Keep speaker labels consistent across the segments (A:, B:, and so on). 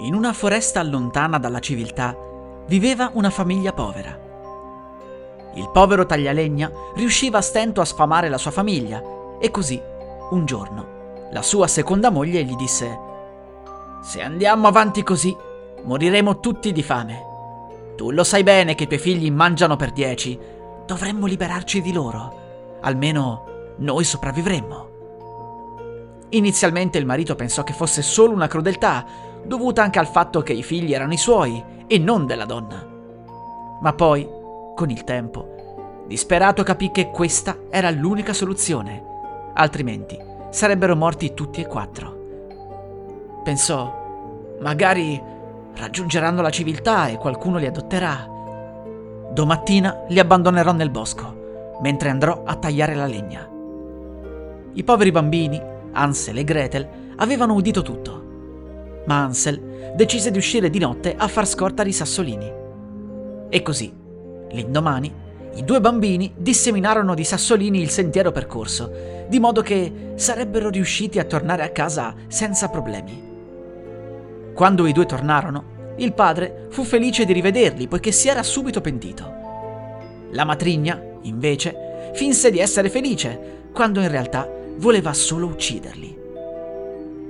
A: In una foresta lontana dalla civiltà viveva una famiglia povera. Il povero taglialegna riusciva a stento a sfamare la sua famiglia e così, un giorno, la sua seconda moglie gli disse Se andiamo avanti così, moriremo tutti di fame. Tu lo sai bene che i tuoi figli mangiano per dieci, dovremmo liberarci di loro. Almeno noi sopravvivremmo. Inizialmente il marito pensò che fosse solo una crudeltà, dovuta anche al fatto che i figli erano i suoi e non della donna. Ma poi, con il tempo, disperato capì che questa era l'unica soluzione, altrimenti sarebbero morti tutti e quattro. Pensò, magari raggiungeranno la civiltà e qualcuno li adotterà. Domattina li abbandonerò nel bosco, mentre andrò a tagliare la legna. I poveri bambini, Ansel e Gretel, avevano udito tutto ma Ansel decise di uscire di notte a far scorta di sassolini. E così, l'indomani, i due bambini disseminarono di sassolini il sentiero percorso, di modo che sarebbero riusciti a tornare a casa senza problemi. Quando i due tornarono, il padre fu felice di rivederli poiché si era subito pentito. La matrigna, invece, finse di essere felice, quando in realtà voleva solo ucciderli.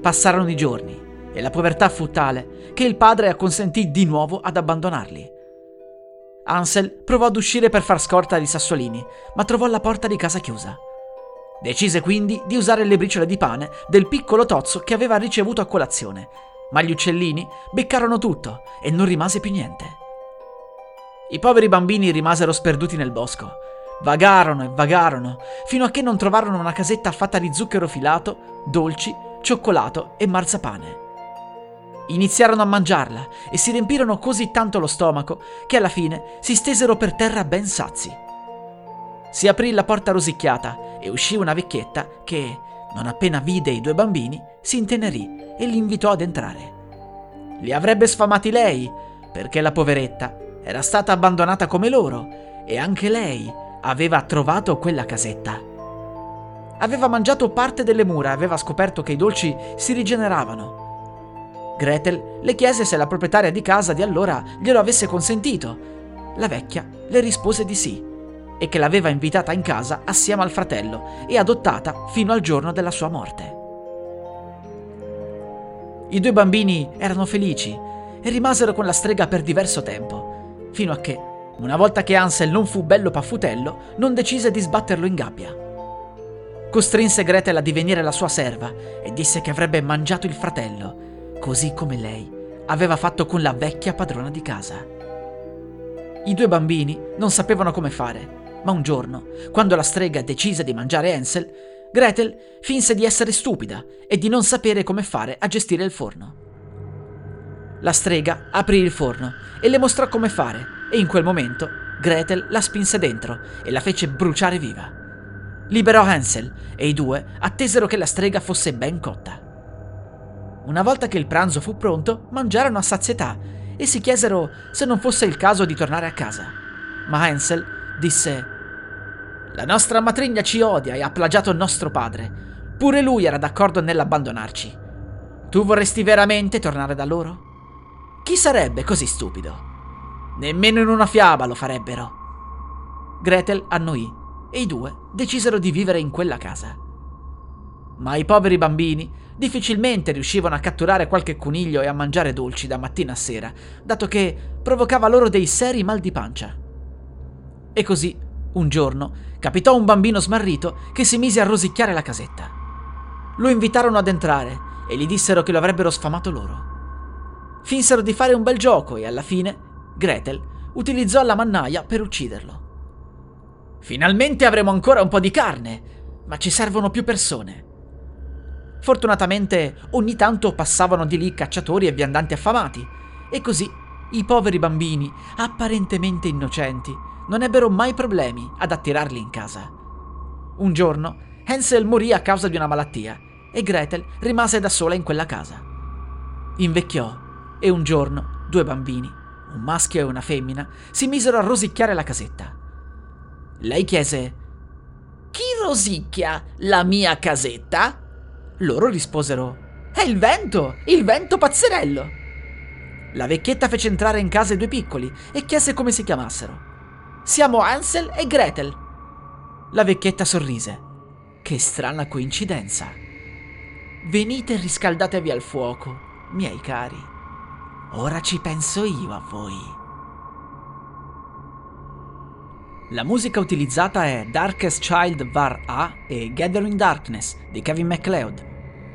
A: Passarono i giorni e la povertà fu tale che il padre acconsentì di nuovo ad abbandonarli. Ansel provò ad uscire per far scorta di sassolini, ma trovò la porta di casa chiusa. Decise quindi di usare le briciole di pane del piccolo tozzo che aveva ricevuto a colazione, ma gli uccellini beccarono tutto e non rimase più niente. I poveri bambini rimasero sperduti nel bosco. Vagarono e vagarono, fino a che non trovarono una casetta fatta di zucchero filato, dolci, cioccolato e marzapane. Iniziarono a mangiarla e si riempirono così tanto lo stomaco che alla fine si stesero per terra ben sazi. Si aprì la porta rosicchiata e uscì una vecchietta che, non appena vide i due bambini, si intenerì e li invitò ad entrare. Li avrebbe sfamati lei, perché la poveretta era stata abbandonata come loro e anche lei aveva trovato quella casetta. Aveva mangiato parte delle mura e aveva scoperto che i dolci si rigeneravano Gretel le chiese se la proprietaria di casa di allora glielo avesse consentito. La vecchia le rispose di sì e che l'aveva invitata in casa assieme al fratello e adottata fino al giorno della sua morte. I due bambini erano felici e rimasero con la strega per diverso tempo, fino a che, una volta che Ansel non fu bello paffutello, non decise di sbatterlo in gabbia. Costrinse Gretel a divenire la sua serva e disse che avrebbe mangiato il fratello così come lei aveva fatto con la vecchia padrona di casa. I due bambini non sapevano come fare, ma un giorno, quando la strega decise di mangiare Ansel, Gretel finse di essere stupida e di non sapere come fare a gestire il forno. La strega aprì il forno e le mostrò come fare e in quel momento Gretel la spinse dentro e la fece bruciare viva. Liberò Hansel e i due attesero che la strega fosse ben cotta. Una volta che il pranzo fu pronto, mangiarono a sazietà e si chiesero se non fosse il caso di tornare a casa. Ma Hansel disse: La nostra matrigna ci odia e ha plagiato nostro padre. Pure lui era d'accordo nell'abbandonarci. Tu vorresti veramente tornare da loro? Chi sarebbe così stupido? Nemmeno in una fiaba lo farebbero. Gretel annuì e i due decisero di vivere in quella casa. Ma i poveri bambini difficilmente riuscivano a catturare qualche coniglio e a mangiare dolci da mattina a sera, dato che provocava loro dei seri mal di pancia. E così, un giorno, capitò un bambino smarrito che si mise a rosicchiare la casetta. Lo invitarono ad entrare e gli dissero che lo avrebbero sfamato loro. Finsero di fare un bel gioco e alla fine Gretel utilizzò la mannaia per ucciderlo. Finalmente avremo ancora un po' di carne, ma ci servono più persone. Fortunatamente ogni tanto passavano di lì cacciatori e viandanti affamati, e così i poveri bambini, apparentemente innocenti, non ebbero mai problemi ad attirarli in casa. Un giorno Hansel morì a causa di una malattia e Gretel rimase da sola in quella casa. Invecchiò e un giorno due bambini, un maschio e una femmina, si misero a rosicchiare la casetta. Lei chiese: Chi rosicchia la mia casetta? Loro risposero: È il vento, il vento pazzerello. La vecchietta fece entrare in casa i due piccoli e chiese come si chiamassero. Siamo Hansel e Gretel. La vecchietta sorrise. Che strana coincidenza. Venite e riscaldatevi al fuoco, miei cari. Ora ci penso io a voi. La musica utilizzata è Darkest Child Var A e Gathering Darkness di Kevin MacLeod.